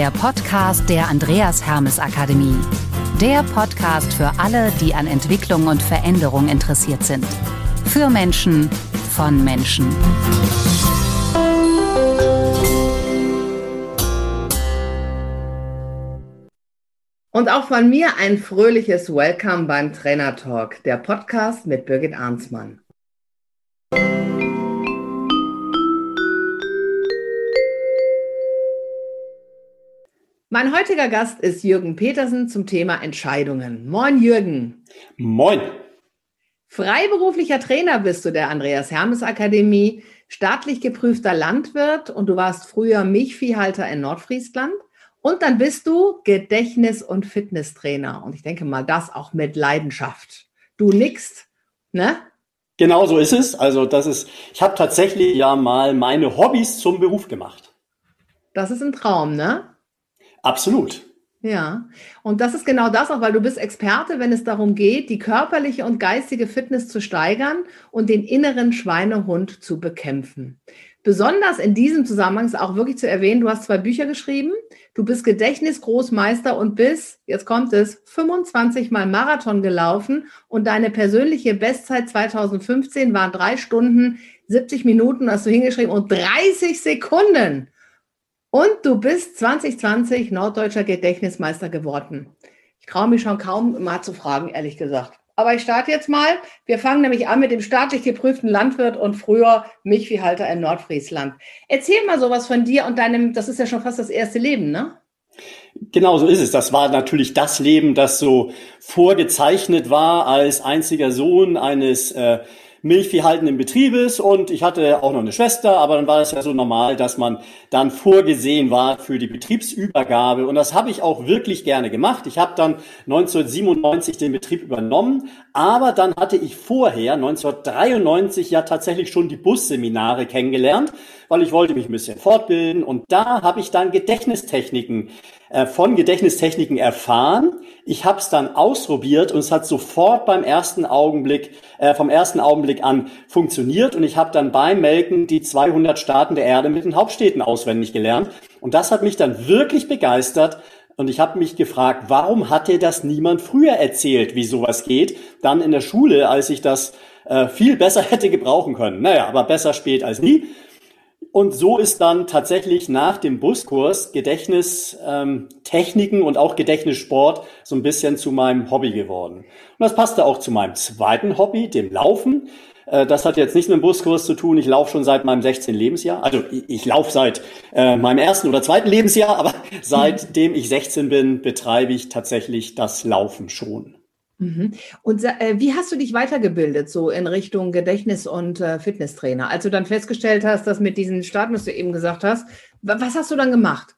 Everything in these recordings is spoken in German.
der Podcast der Andreas Hermes Akademie. Der Podcast für alle, die an Entwicklung und Veränderung interessiert sind. Für Menschen, von Menschen. Und auch von mir ein fröhliches Welcome beim Trainer Talk, der Podcast mit Birgit Arnsmann. Mein heutiger Gast ist Jürgen Petersen zum Thema Entscheidungen. Moin, Jürgen. Moin. Freiberuflicher Trainer bist du der Andreas Hermes Akademie, staatlich geprüfter Landwirt und du warst früher Milchviehhalter in Nordfriesland. Und dann bist du Gedächtnis- und Fitnesstrainer. Und ich denke mal, das auch mit Leidenschaft. Du nickst, ne? Genau so ist es. Also das ist, ich habe tatsächlich ja mal meine Hobbys zum Beruf gemacht. Das ist ein Traum, ne? Absolut. Ja, und das ist genau das auch, weil du bist Experte, wenn es darum geht, die körperliche und geistige Fitness zu steigern und den inneren Schweinehund zu bekämpfen. Besonders in diesem Zusammenhang ist auch wirklich zu erwähnen, du hast zwei Bücher geschrieben, du bist Gedächtnisgroßmeister und bist, jetzt kommt es, 25 Mal Marathon gelaufen und deine persönliche Bestzeit 2015 waren drei Stunden, 70 Minuten, hast du hingeschrieben und 30 Sekunden. Und du bist 2020 norddeutscher Gedächtnismeister geworden. Ich traue mich schon kaum mal zu fragen, ehrlich gesagt. Aber ich starte jetzt mal. Wir fangen nämlich an mit dem staatlich geprüften Landwirt und früher Milchviehhalter in Nordfriesland. Erzähl mal sowas von dir und deinem, das ist ja schon fast das erste Leben, ne? Genau so ist es. Das war natürlich das Leben, das so vorgezeichnet war als einziger Sohn eines äh, milchviehhaltenden Betriebes und ich hatte auch noch eine Schwester, aber dann war es ja so normal, dass man dann vorgesehen war für die Betriebsübergabe. Und das habe ich auch wirklich gerne gemacht. Ich habe dann 1997 den Betrieb übernommen, aber dann hatte ich vorher 1993 ja tatsächlich schon die Busseminare kennengelernt, weil ich wollte mich ein bisschen fortbilden. Und da habe ich dann Gedächtnistechniken äh, von Gedächtnistechniken erfahren. Ich habe es dann ausprobiert und es hat sofort beim ersten Augenblick, äh, vom ersten Augenblick an funktioniert und ich habe dann beim Melken die 200 Staaten der Erde mit den Hauptstädten auswendig gelernt und das hat mich dann wirklich begeistert und ich habe mich gefragt, warum hat dir das niemand früher erzählt, wie sowas geht? Dann in der Schule, als ich das äh, viel besser hätte gebrauchen können. Naja, aber besser spät als nie. Und so ist dann tatsächlich nach dem Buskurs Gedächtnistechniken ähm, und auch Gedächtnissport so ein bisschen zu meinem Hobby geworden. Und das passte auch zu meinem zweiten Hobby, dem Laufen. Äh, das hat jetzt nichts mit dem Buskurs zu tun. Ich laufe schon seit meinem 16. Lebensjahr. Also ich, ich laufe seit äh, meinem ersten oder zweiten Lebensjahr, aber seitdem ich 16 bin, betreibe ich tatsächlich das Laufen schon. Mhm. Und äh, wie hast du dich weitergebildet, so in Richtung Gedächtnis- und äh, Fitnesstrainer? Als du dann festgestellt hast, dass mit diesen Starten, was du eben gesagt hast, was hast du dann gemacht?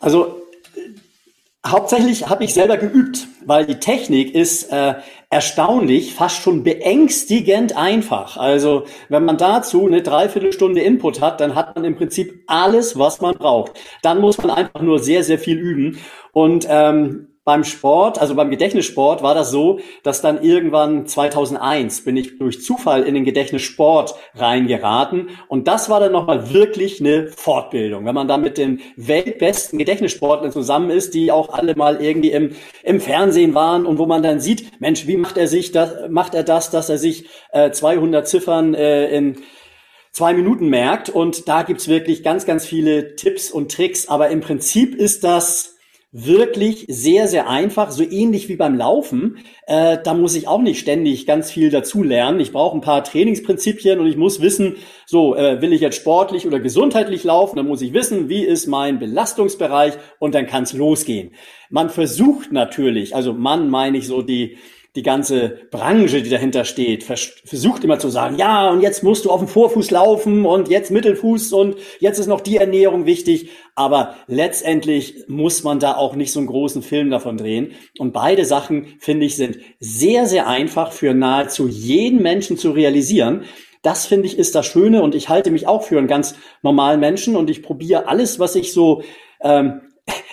Also äh, hauptsächlich habe ich selber geübt, weil die Technik ist äh, erstaunlich, fast schon beängstigend einfach. Also wenn man dazu eine Dreiviertelstunde Input hat, dann hat man im Prinzip alles, was man braucht. Dann muss man einfach nur sehr, sehr viel üben. Und ähm, beim Sport, also beim Gedächtnissport war das so, dass dann irgendwann 2001 bin ich durch Zufall in den Gedächtnissport reingeraten. Und das war dann nochmal wirklich eine Fortbildung. Wenn man dann mit den weltbesten Gedächtnissportlern zusammen ist, die auch alle mal irgendwie im, im Fernsehen waren und wo man dann sieht, Mensch, wie macht er sich das, macht er das, dass er sich äh, 200 Ziffern äh, in zwei Minuten merkt. Und da gibt's wirklich ganz, ganz viele Tipps und Tricks, aber im Prinzip ist das wirklich sehr, sehr einfach, so ähnlich wie beim Laufen. Äh, da muss ich auch nicht ständig ganz viel dazu lernen. Ich brauche ein paar Trainingsprinzipien und ich muss wissen, so äh, will ich jetzt sportlich oder gesundheitlich laufen, dann muss ich wissen, wie ist mein Belastungsbereich und dann kann es losgehen. Man versucht natürlich, also man meine ich so die die ganze Branche, die dahinter steht, versucht immer zu sagen, ja, und jetzt musst du auf dem Vorfuß laufen und jetzt Mittelfuß und jetzt ist noch die Ernährung wichtig. Aber letztendlich muss man da auch nicht so einen großen Film davon drehen. Und beide Sachen, finde ich, sind sehr, sehr einfach für nahezu jeden Menschen zu realisieren. Das finde ich ist das Schöne und ich halte mich auch für einen ganz normalen Menschen und ich probiere alles, was ich so ähm,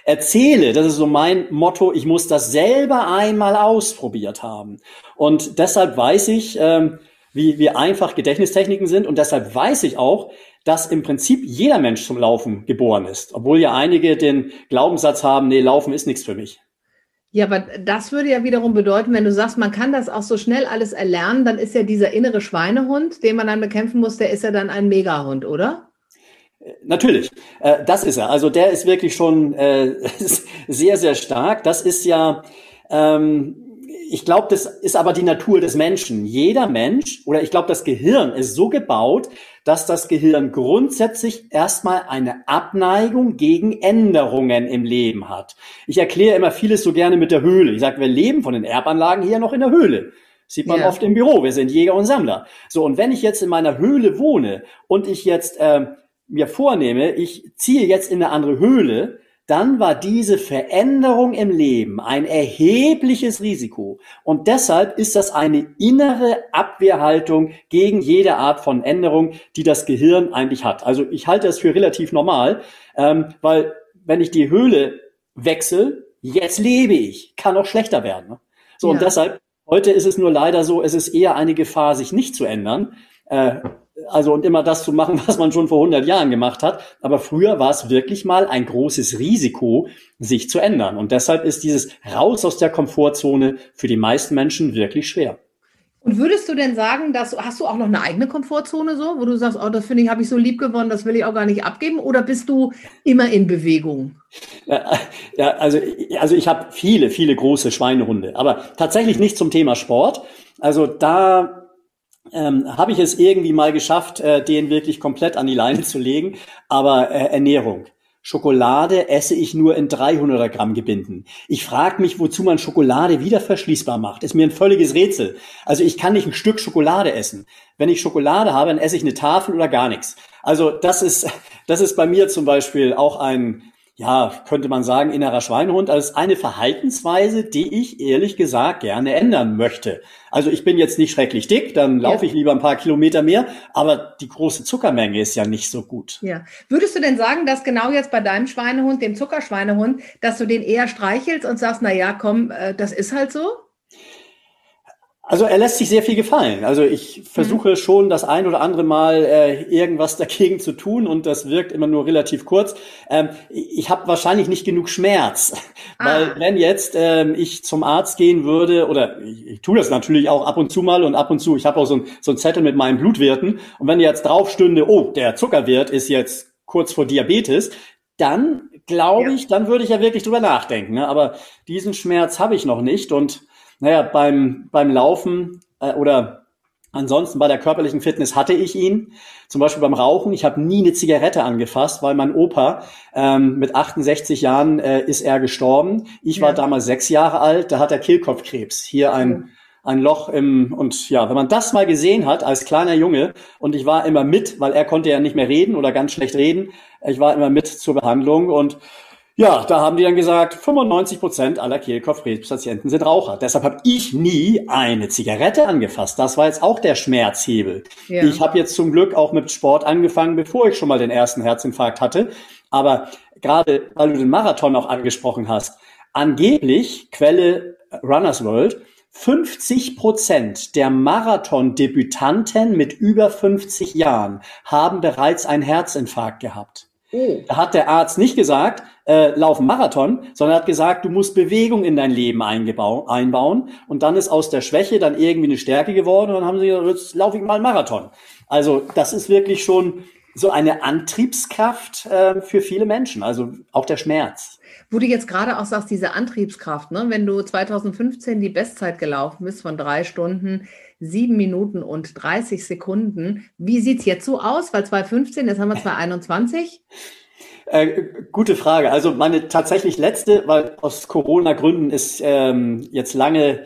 erzähle, das ist so mein Motto, ich muss das selber einmal ausprobiert haben. Und deshalb weiß ich, ähm, wie, wie einfach Gedächtnistechniken sind. Und deshalb weiß ich auch, dass im Prinzip jeder Mensch zum Laufen geboren ist. Obwohl ja einige den Glaubenssatz haben, nee, Laufen ist nichts für mich. Ja, aber das würde ja wiederum bedeuten, wenn du sagst, man kann das auch so schnell alles erlernen, dann ist ja dieser innere Schweinehund, den man dann bekämpfen muss, der ist ja dann ein Megahund, oder? Natürlich, äh, das ist er. Also der ist wirklich schon äh, sehr, sehr stark. Das ist ja, ähm, ich glaube, das ist aber die Natur des Menschen. Jeder Mensch oder ich glaube, das Gehirn ist so gebaut, dass das Gehirn grundsätzlich erstmal eine Abneigung gegen Änderungen im Leben hat. Ich erkläre immer vieles so gerne mit der Höhle. Ich sage, wir leben von den Erbanlagen hier noch in der Höhle. Sieht man ja. oft im Büro. Wir sind Jäger und Sammler. So, und wenn ich jetzt in meiner Höhle wohne und ich jetzt äh, mir vornehme, ich ziehe jetzt in eine andere Höhle, dann war diese Veränderung im Leben ein erhebliches Risiko. Und deshalb ist das eine innere Abwehrhaltung gegen jede Art von Änderung, die das Gehirn eigentlich hat. Also ich halte das für relativ normal, ähm, weil wenn ich die Höhle wechsle, jetzt lebe ich, kann auch schlechter werden. Ne? So, ja. und deshalb, heute ist es nur leider so, es ist eher eine Gefahr, sich nicht zu ändern. Äh, also und immer das zu machen, was man schon vor 100 Jahren gemacht hat. Aber früher war es wirklich mal ein großes Risiko, sich zu ändern. Und deshalb ist dieses Raus aus der Komfortzone für die meisten Menschen wirklich schwer. Und würdest du denn sagen, dass hast du auch noch eine eigene Komfortzone so, wo du sagst, oh, das finde ich, habe ich so lieb gewonnen, das will ich auch gar nicht abgeben, oder bist du immer in Bewegung? Ja, ja also, also ich habe viele, viele große Schweinehunde, aber tatsächlich nicht zum Thema Sport. Also da ähm, habe ich es irgendwie mal geschafft, äh, den wirklich komplett an die Leine zu legen. Aber äh, Ernährung. Schokolade esse ich nur in 300er Gramm Gebinden. Ich frage mich, wozu man Schokolade wieder verschließbar macht. Ist mir ein völliges Rätsel. Also ich kann nicht ein Stück Schokolade essen. Wenn ich Schokolade habe, dann esse ich eine Tafel oder gar nichts. Also das ist, das ist bei mir zum Beispiel auch ein, ja, könnte man sagen, innerer Schweinehund als eine Verhaltensweise, die ich ehrlich gesagt gerne ändern möchte. Also ich bin jetzt nicht schrecklich dick, dann laufe ja. ich lieber ein paar Kilometer mehr, aber die große Zuckermenge ist ja nicht so gut. Ja. Würdest du denn sagen, dass genau jetzt bei deinem Schweinehund, dem Zuckerschweinehund, dass du den eher streichelst und sagst, na ja, komm, äh, das ist halt so? Also er lässt sich sehr viel gefallen. Also ich versuche mhm. schon das ein oder andere Mal äh, irgendwas dagegen zu tun und das wirkt immer nur relativ kurz. Ähm, ich habe wahrscheinlich nicht genug Schmerz, ah. weil wenn jetzt ähm, ich zum Arzt gehen würde oder ich, ich tue das natürlich auch ab und zu mal und ab und zu. Ich habe auch so ein, so ein Zettel mit meinen Blutwerten und wenn jetzt drauf stünde, oh der Zuckerwert ist jetzt kurz vor Diabetes, dann glaube ich, dann würde ich ja wirklich drüber nachdenken. Ne? Aber diesen Schmerz habe ich noch nicht und naja, beim, beim Laufen äh, oder ansonsten bei der körperlichen Fitness hatte ich ihn. Zum Beispiel beim Rauchen. Ich habe nie eine Zigarette angefasst, weil mein Opa ähm, mit 68 Jahren äh, ist er gestorben. Ich ja. war damals sechs Jahre alt. Da hat er Kehlkopfkrebs. Hier ein ein Loch im und ja, wenn man das mal gesehen hat als kleiner Junge und ich war immer mit, weil er konnte ja nicht mehr reden oder ganz schlecht reden. Ich war immer mit zur Behandlung und ja, da haben die dann gesagt, 95 Prozent aller Kehlkopfkrebspatienten sind Raucher. Deshalb habe ich nie eine Zigarette angefasst. Das war jetzt auch der Schmerzhebel. Ja. Ich habe jetzt zum Glück auch mit Sport angefangen, bevor ich schon mal den ersten Herzinfarkt hatte. Aber gerade weil du den Marathon auch angesprochen hast, angeblich, Quelle Runners World, 50 Prozent der Marathon-Debütanten mit über 50 Jahren haben bereits einen Herzinfarkt gehabt. Oh. Da hat der Arzt nicht gesagt, äh, lauf Marathon, sondern hat gesagt, du musst Bewegung in dein Leben einbauen. Und dann ist aus der Schwäche dann irgendwie eine Stärke geworden und dann haben sie gesagt, jetzt laufe ich mal Marathon. Also das ist wirklich schon so eine Antriebskraft äh, für viele Menschen, also auch der Schmerz. Wo du jetzt gerade auch sagst, diese Antriebskraft, ne? wenn du 2015 die Bestzeit gelaufen bist von drei Stunden, sieben Minuten und 30 Sekunden. Wie sieht es jetzt so aus? Weil 2015, jetzt haben wir 2021. Äh, gute Frage. Also meine tatsächlich letzte, weil aus Corona-Gründen ist ähm, jetzt lange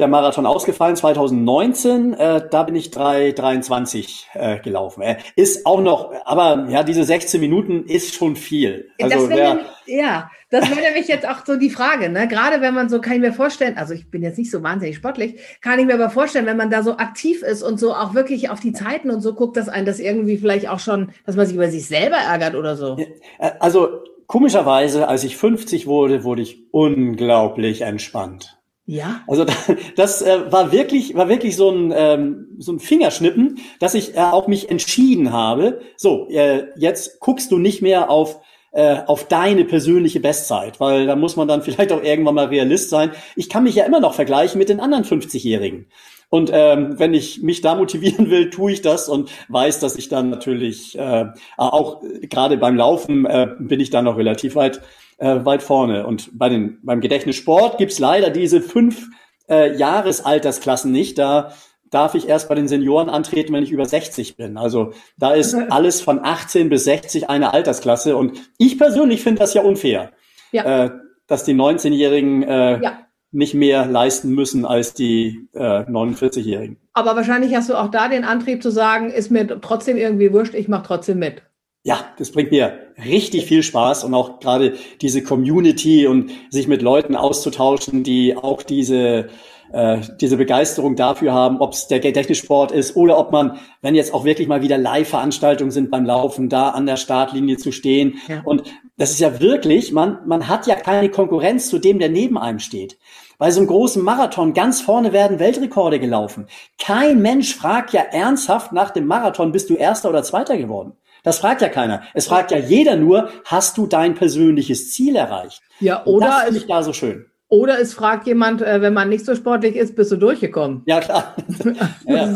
der Marathon ausgefallen, 2019, äh, da bin ich 3,23 äh, gelaufen. Äh, ist auch noch, aber ja, diese 16 Minuten ist schon viel. Also, das wer, ja, das wäre nämlich jetzt auch so die Frage, ne? Gerade wenn man so, kann ich mir vorstellen, also ich bin jetzt nicht so wahnsinnig sportlich, kann ich mir aber vorstellen, wenn man da so aktiv ist und so auch wirklich auf die Zeiten und so guckt, dass einen das irgendwie vielleicht auch schon, dass man sich über sich selber ärgert oder so. Äh, also komischerweise, als ich 50 wurde, wurde ich unglaublich entspannt. Ja. Also das äh, war wirklich, war wirklich so ein, ähm, so ein Fingerschnippen, dass ich äh, auch mich entschieden habe. So, äh, jetzt guckst du nicht mehr auf äh, auf deine persönliche Bestzeit, weil da muss man dann vielleicht auch irgendwann mal Realist sein. Ich kann mich ja immer noch vergleichen mit den anderen 50-Jährigen. Und ähm, wenn ich mich da motivieren will, tue ich das und weiß, dass ich dann natürlich äh, auch gerade beim Laufen äh, bin ich da noch relativ weit äh, weit vorne. Und bei den, beim Gedächtnissport gibt's leider diese fünf äh, Jahresaltersklassen nicht. Da darf ich erst bei den Senioren antreten, wenn ich über 60 bin. Also da ist alles von 18 bis 60 eine Altersklasse. Und ich persönlich finde das ja unfair, ja. Äh, dass die 19-Jährigen äh, ja. nicht mehr leisten müssen als die äh, 49-Jährigen. Aber wahrscheinlich hast du auch da den Antrieb zu sagen, ist mir trotzdem irgendwie wurscht, ich mache trotzdem mit. Ja, das bringt mir richtig viel Spaß und auch gerade diese Community und sich mit Leuten auszutauschen, die auch diese äh, diese Begeisterung dafür haben, ob es der Gedächtnissport ist oder ob man, wenn jetzt auch wirklich mal wieder Live-Veranstaltungen sind beim Laufen, da an der Startlinie zu stehen. Ja. Und das ist ja wirklich, man, man hat ja keine Konkurrenz zu dem, der neben einem steht. Bei so einem großen Marathon ganz vorne werden Weltrekorde gelaufen. Kein Mensch fragt ja ernsthaft nach dem Marathon, bist du Erster oder Zweiter geworden. Das fragt ja keiner. Es fragt ja jeder nur, hast du dein persönliches Ziel erreicht? Ja, oder das finde ich da so schön. Oder es fragt jemand, äh, wenn man nicht so sportlich ist, bist du durchgekommen? Ja, klar. ja.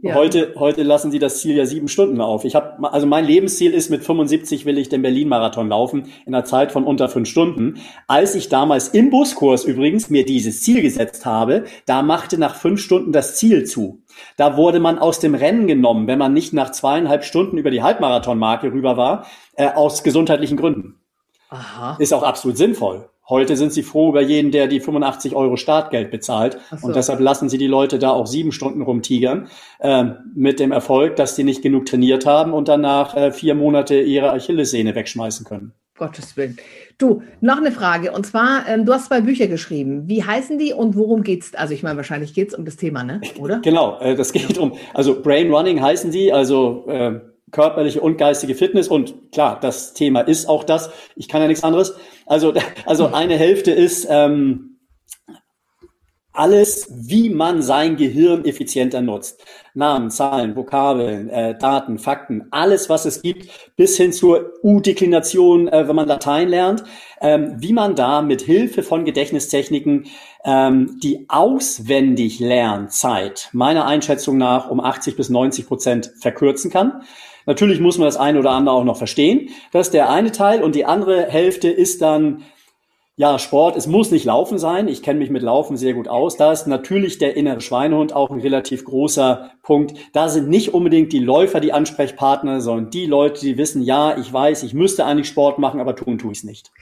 ja. Heute, heute lassen sie das Ziel ja sieben Stunden auf. Ich habe, also mein Lebensziel ist, mit 75 will ich den Berlin-Marathon laufen, in einer Zeit von unter fünf Stunden. Als ich damals im Buskurs übrigens mir dieses Ziel gesetzt habe, da machte nach fünf Stunden das Ziel zu. Da wurde man aus dem Rennen genommen, wenn man nicht nach zweieinhalb Stunden über die Halbmarathonmarke rüber war, äh, aus gesundheitlichen Gründen. Aha. Ist auch absolut sinnvoll. Heute sind sie froh über jeden, der die 85 Euro Startgeld bezahlt. So. Und deshalb lassen sie die Leute da auch sieben Stunden rumtigern, äh, mit dem Erfolg, dass die nicht genug trainiert haben und danach äh, vier Monate ihre Achillessehne wegschmeißen können. Gottes Willen. Du, noch eine Frage. Und zwar, ähm, du hast zwei Bücher geschrieben. Wie heißen die und worum geht's? Also ich meine, wahrscheinlich geht's um das Thema, ne? Oder? genau, äh, das geht um, also Brain Running heißen die, also äh, körperliche und geistige Fitness. Und klar, das Thema ist auch das. Ich kann ja nichts anderes. Also, also eine Hälfte ist ähm, alles, wie man sein Gehirn effizienter nutzt. Namen, Zahlen, Vokabeln, äh, Daten, Fakten, alles, was es gibt, bis hin zur U-Deklination, äh, wenn man Latein lernt, ähm, wie man da mit Hilfe von Gedächtnistechniken ähm, die auswendig Lernzeit meiner Einschätzung nach um 80 bis 90 Prozent verkürzen kann. Natürlich muss man das eine oder andere auch noch verstehen. Das ist der eine Teil und die andere Hälfte ist dann ja, Sport, es muss nicht Laufen sein. Ich kenne mich mit Laufen sehr gut aus. Da ist natürlich der innere Schweinehund auch ein relativ großer Punkt. Da sind nicht unbedingt die Läufer die Ansprechpartner, sondern die Leute, die wissen, ja, ich weiß, ich müsste eigentlich Sport machen, aber tun tue ich es nicht.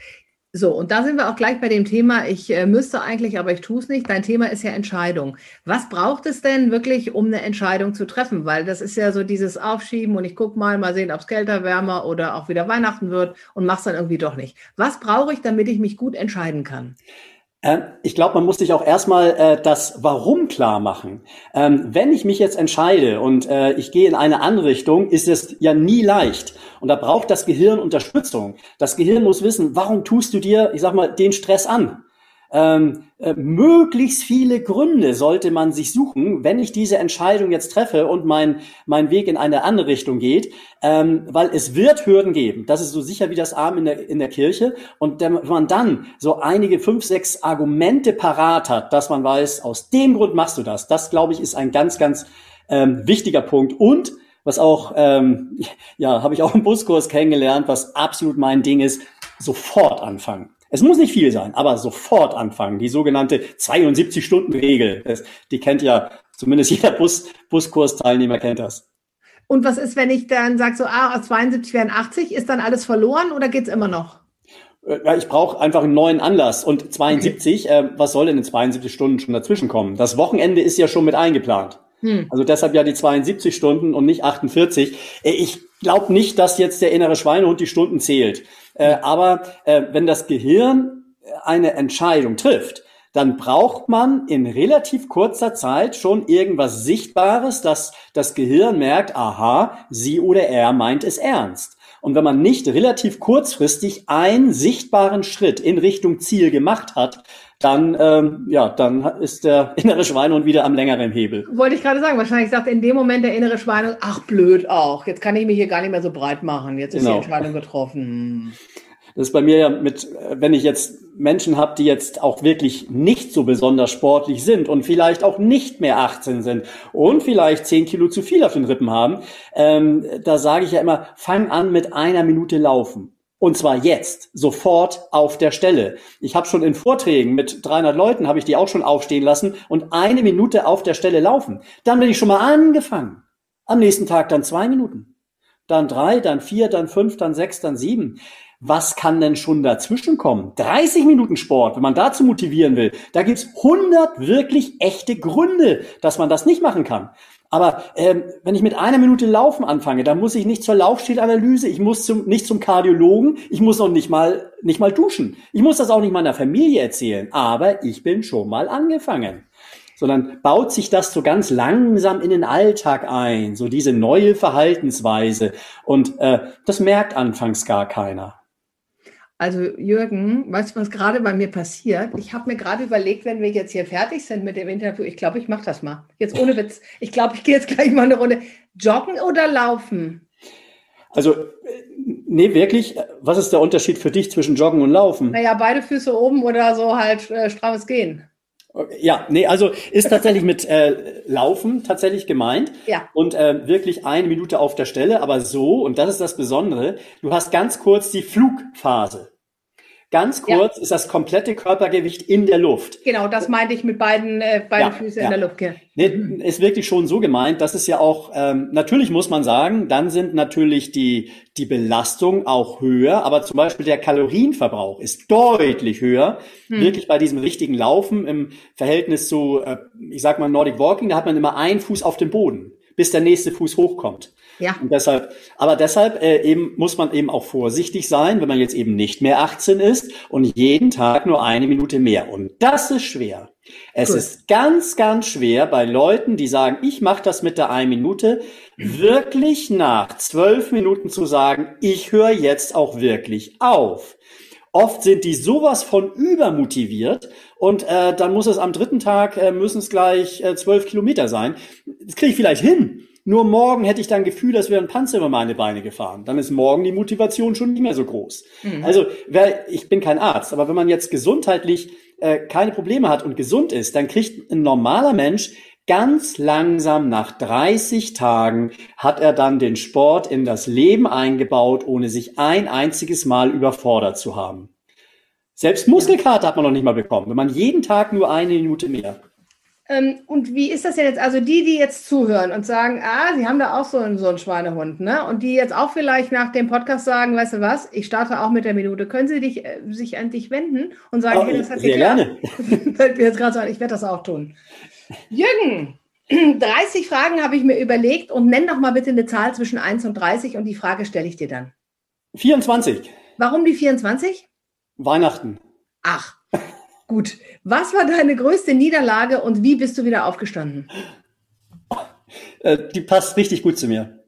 So, und da sind wir auch gleich bei dem Thema, ich äh, müsste eigentlich, aber ich tue es nicht. Dein Thema ist ja Entscheidung. Was braucht es denn wirklich, um eine Entscheidung zu treffen? Weil das ist ja so dieses Aufschieben und ich gucke mal, mal sehen, ob es kälter, wärmer oder auch wieder Weihnachten wird und mach's dann irgendwie doch nicht. Was brauche ich, damit ich mich gut entscheiden kann? Ähm, ich glaube, man muss sich auch erstmal äh, das Warum klar machen. Ähm, wenn ich mich jetzt entscheide und äh, ich gehe in eine andere Richtung, ist es ja nie leicht. Und da braucht das Gehirn Unterstützung. Das Gehirn muss wissen, warum tust du dir, ich sag mal, den Stress an? Ähm, äh, möglichst viele Gründe sollte man sich suchen, wenn ich diese Entscheidung jetzt treffe und mein, mein Weg in eine andere Richtung geht, ähm, weil es wird Hürden geben. Das ist so sicher wie das Arm in der, in der Kirche. Und wenn man dann so einige fünf, sechs Argumente parat hat, dass man weiß, aus dem Grund machst du das, das glaube ich ist ein ganz, ganz ähm, wichtiger Punkt. Und was auch, ähm, ja, habe ich auch im Buskurs kennengelernt, was absolut mein Ding ist, sofort anfangen. Es muss nicht viel sein, aber sofort anfangen. Die sogenannte 72-Stunden-Regel, die kennt ja zumindest jeder Bus, Buskursteilnehmer kennt das. Und was ist, wenn ich dann sage, so, ah, aus 72 werden 80, ist dann alles verloren oder geht's immer noch? Äh, ja, ich brauche einfach einen neuen Anlass. Und 72, okay. äh, was soll denn in 72 Stunden schon dazwischen kommen? Das Wochenende ist ja schon mit eingeplant. Hm. Also deshalb ja die 72 Stunden und nicht 48. Äh, ich glaube nicht, dass jetzt der innere Schweinehund die Stunden zählt. Äh, aber äh, wenn das Gehirn eine Entscheidung trifft, dann braucht man in relativ kurzer Zeit schon irgendwas Sichtbares, dass das Gehirn merkt, aha, sie oder er meint es ernst. Und wenn man nicht relativ kurzfristig einen sichtbaren Schritt in Richtung Ziel gemacht hat, dann, ähm, ja, dann ist der innere Schweinehund wieder am längeren Hebel. Wollte ich gerade sagen, wahrscheinlich sagt in dem Moment der innere Schweinehund, ach blöd auch, jetzt kann ich mich hier gar nicht mehr so breit machen, jetzt ist genau. die Entscheidung getroffen. Das ist bei mir ja mit, wenn ich jetzt Menschen habe, die jetzt auch wirklich nicht so besonders sportlich sind und vielleicht auch nicht mehr 18 sind und vielleicht 10 Kilo zu viel auf den Rippen haben, ähm, da sage ich ja immer, fang an mit einer Minute laufen. Und zwar jetzt, sofort auf der Stelle. Ich habe schon in Vorträgen mit 300 Leuten, habe ich die auch schon aufstehen lassen und eine Minute auf der Stelle laufen. Dann bin ich schon mal angefangen. Am nächsten Tag dann zwei Minuten. Dann drei, dann vier, dann fünf, dann sechs, dann sieben was kann denn schon dazwischen kommen? 30 Minuten Sport, wenn man dazu motivieren will, da gibt's 100 wirklich echte Gründe, dass man das nicht machen kann. Aber ähm, wenn ich mit einer Minute Laufen anfange, dann muss ich nicht zur Laufstilanalyse, ich muss zum, nicht zum Kardiologen, ich muss auch nicht mal, nicht mal duschen. Ich muss das auch nicht meiner Familie erzählen, aber ich bin schon mal angefangen sondern baut sich das so ganz langsam in den Alltag ein, so diese neue Verhaltensweise. Und äh, das merkt anfangs gar keiner. Also Jürgen, weißt du, was gerade bei mir passiert? Ich habe mir gerade überlegt, wenn wir jetzt hier fertig sind mit dem Interview, ich glaube, ich mache das mal. Jetzt ohne Witz. Ich glaube, ich gehe jetzt gleich mal eine Runde. Joggen oder laufen? Also, nee, wirklich, was ist der Unterschied für dich zwischen Joggen und Laufen? Naja, beide Füße oben oder so halt äh, strammes Gehen. Ja, nee, also ist tatsächlich mit äh, Laufen tatsächlich gemeint. Ja. Und äh, wirklich eine Minute auf der Stelle, aber so, und das ist das Besondere, du hast ganz kurz die Flugphase. Ganz kurz ja. ist das komplette Körpergewicht in der Luft. Genau, das meinte ich mit beiden, äh, beiden ja, Füßen ja. in der Luft. Nee, ist wirklich schon so gemeint. Das ist ja auch, ähm, natürlich muss man sagen, dann sind natürlich die, die Belastung auch höher, aber zum Beispiel der Kalorienverbrauch ist deutlich höher. Hm. Wirklich bei diesem richtigen Laufen im Verhältnis zu, äh, ich sag mal Nordic Walking, da hat man immer einen Fuß auf dem Boden, bis der nächste Fuß hochkommt. Ja. Und deshalb, aber deshalb äh, eben muss man eben auch vorsichtig sein, wenn man jetzt eben nicht mehr 18 ist und jeden Tag nur eine Minute mehr. Und das ist schwer. Es Gut. ist ganz, ganz schwer bei Leuten, die sagen, ich mache das mit der einen Minute, wirklich nach zwölf Minuten zu sagen, ich höre jetzt auch wirklich auf. Oft sind die sowas von übermotiviert und äh, dann muss es am dritten Tag, äh, müssen es gleich äh, zwölf Kilometer sein. Das kriege ich vielleicht hin. Nur morgen hätte ich dann Gefühl, dass wir ein Panzer über meine Beine gefahren. Dann ist morgen die Motivation schon nicht mehr so groß. Mhm. Also, wer, ich bin kein Arzt, aber wenn man jetzt gesundheitlich äh, keine Probleme hat und gesund ist, dann kriegt ein normaler Mensch ganz langsam nach 30 Tagen hat er dann den Sport in das Leben eingebaut, ohne sich ein einziges Mal überfordert zu haben. Selbst Muskelkater hat man noch nicht mal bekommen, wenn man jeden Tag nur eine Minute mehr. Ähm, und wie ist das denn jetzt? Also die, die jetzt zuhören und sagen, ah, sie haben da auch so einen, so einen Schweinehund, ne? Und die jetzt auch vielleicht nach dem Podcast sagen, weißt du was, ich starte auch mit der Minute. Können sie dich, äh, sich an dich wenden und sagen, oh, hey, das hat sehr gerne. Jetzt gerade sagen, ich werde das auch tun. Jürgen, 30 Fragen habe ich mir überlegt und nenn doch mal bitte eine Zahl zwischen 1 und 30 und die Frage stelle ich dir dann. 24. Warum die 24? Weihnachten. Ach, Gut. Was war deine größte Niederlage und wie bist du wieder aufgestanden? Äh, die passt richtig gut zu mir.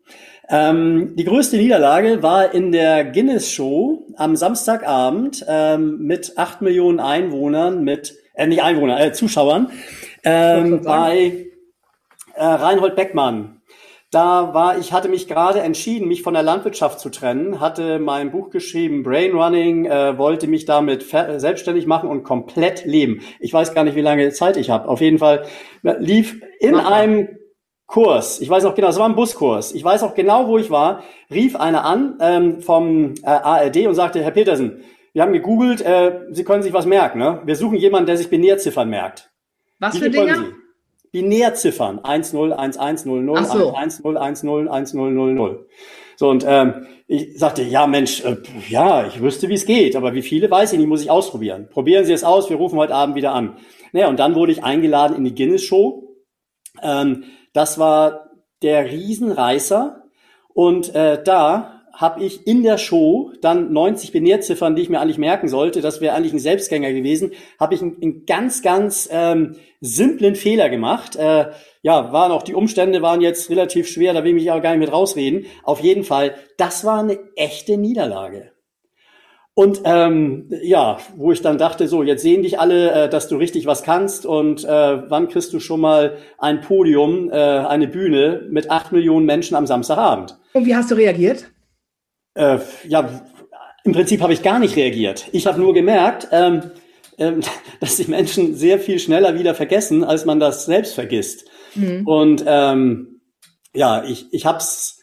Ähm, die größte Niederlage war in der Guinness Show am Samstagabend ähm, mit acht Millionen Einwohnern, mit äh, nicht Einwohner, äh, Zuschauern ähm, bei äh, Reinhold Beckmann. Da war, ich hatte mich gerade entschieden, mich von der Landwirtschaft zu trennen, hatte mein Buch geschrieben, Brain Running, äh, wollte mich damit selbstständig machen und komplett leben. Ich weiß gar nicht, wie lange Zeit ich habe. Auf jeden Fall lief in einem Kurs, ich weiß auch genau, es war ein Buskurs, ich weiß auch genau, wo ich war, rief einer an ähm, vom äh, ARD und sagte, Herr Petersen, wir haben gegoogelt, äh, Sie können sich was merken, ne? Wir suchen jemanden, der sich Binärziffern merkt. Was Wie für Dinge? Binärziffern 101100 so. 1010101000. So und ähm, ich sagte, ja Mensch, äh, ja, ich wüsste, wie es geht, aber wie viele weiß ich nicht, muss ich ausprobieren. Probieren Sie es aus, wir rufen heute Abend wieder an. Naja, und dann wurde ich eingeladen in die Guinness Show. Ähm, das war der Riesenreißer und äh, da habe ich in der Show dann 90 Binärziffern, die ich mir eigentlich merken sollte, das wäre eigentlich ein Selbstgänger gewesen, habe ich einen, einen, ganz, ganz ähm, simplen Fehler gemacht. Äh, ja, waren auch die Umstände waren jetzt relativ schwer, da will ich mich aber gar nicht mit rausreden. Auf jeden Fall, das war eine echte Niederlage. Und ähm, ja, wo ich dann dachte, so, jetzt sehen dich alle, äh, dass du richtig was kannst und äh, wann kriegst du schon mal ein Podium, äh, eine Bühne mit acht Millionen Menschen am Samstagabend? Und wie hast du reagiert? Äh, ja, im Prinzip habe ich gar nicht reagiert. Ich habe nur gemerkt, ähm, ähm, dass die Menschen sehr viel schneller wieder vergessen, als man das selbst vergisst. Mhm. Und ähm, ja, ich, ich habe es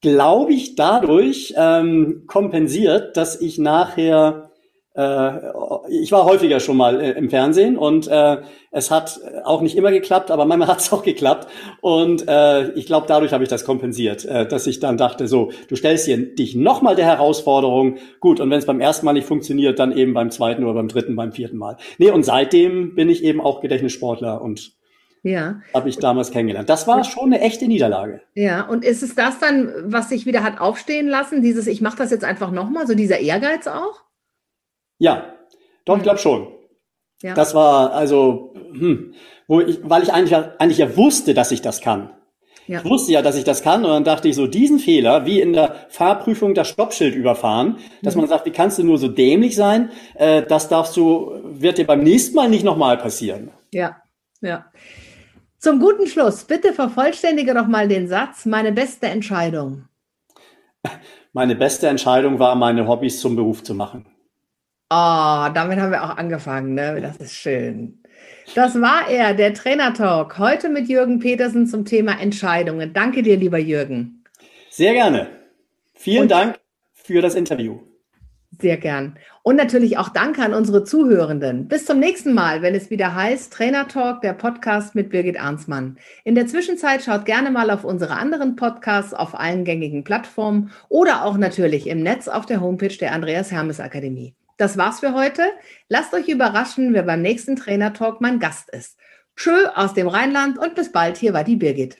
glaube ich, dadurch ähm, kompensiert, dass ich nachher, ich war häufiger schon mal äh, im Fernsehen und äh, es hat auch nicht immer geklappt, aber manchmal hat es auch geklappt. Und äh, ich glaube, dadurch habe ich das kompensiert, äh, dass ich dann dachte, so, du stellst hier dich nochmal der Herausforderung, gut, und wenn es beim ersten Mal nicht funktioniert, dann eben beim zweiten oder beim dritten, beim vierten Mal. Nee, und seitdem bin ich eben auch Gedächtnissportler und ja. Habe ich damals kennengelernt. Das war schon eine echte Niederlage. Ja, und ist es das dann, was sich wieder hat aufstehen lassen, dieses Ich mache das jetzt einfach nochmal, so dieser Ehrgeiz auch? Ja, doch, ich glaube schon. Ja. Das war also, hm, wo ich, weil ich eigentlich, eigentlich ja wusste, dass ich das kann. Ja. Ich wusste ja, dass ich das kann und dann dachte ich so, diesen Fehler, wie in der Fahrprüfung das Stoppschild überfahren, dass mhm. man sagt, wie kannst du nur so dämlich sein, äh, das darfst du, wird dir beim nächsten Mal nicht nochmal passieren. Ja, ja. Zum guten Schluss, bitte vervollständige doch mal den Satz, meine beste Entscheidung. Meine beste Entscheidung war, meine Hobbys zum Beruf zu machen. Oh, damit haben wir auch angefangen, ne? Das ist schön. Das war er, der Trainer Talk. Heute mit Jürgen Petersen zum Thema Entscheidungen. Danke dir, lieber Jürgen. Sehr gerne. Vielen Und Dank für das Interview. Sehr gern. Und natürlich auch Danke an unsere Zuhörenden. Bis zum nächsten Mal, wenn es wieder heißt Trainer Talk, der Podcast mit Birgit Arnsmann. In der Zwischenzeit schaut gerne mal auf unsere anderen Podcasts auf allen gängigen Plattformen oder auch natürlich im Netz auf der Homepage der Andreas Hermes Akademie. Das war's für heute. Lasst euch überraschen, wer beim nächsten Trainer Talk mein Gast ist. Tschö aus dem Rheinland und bis bald. Hier war die Birgit.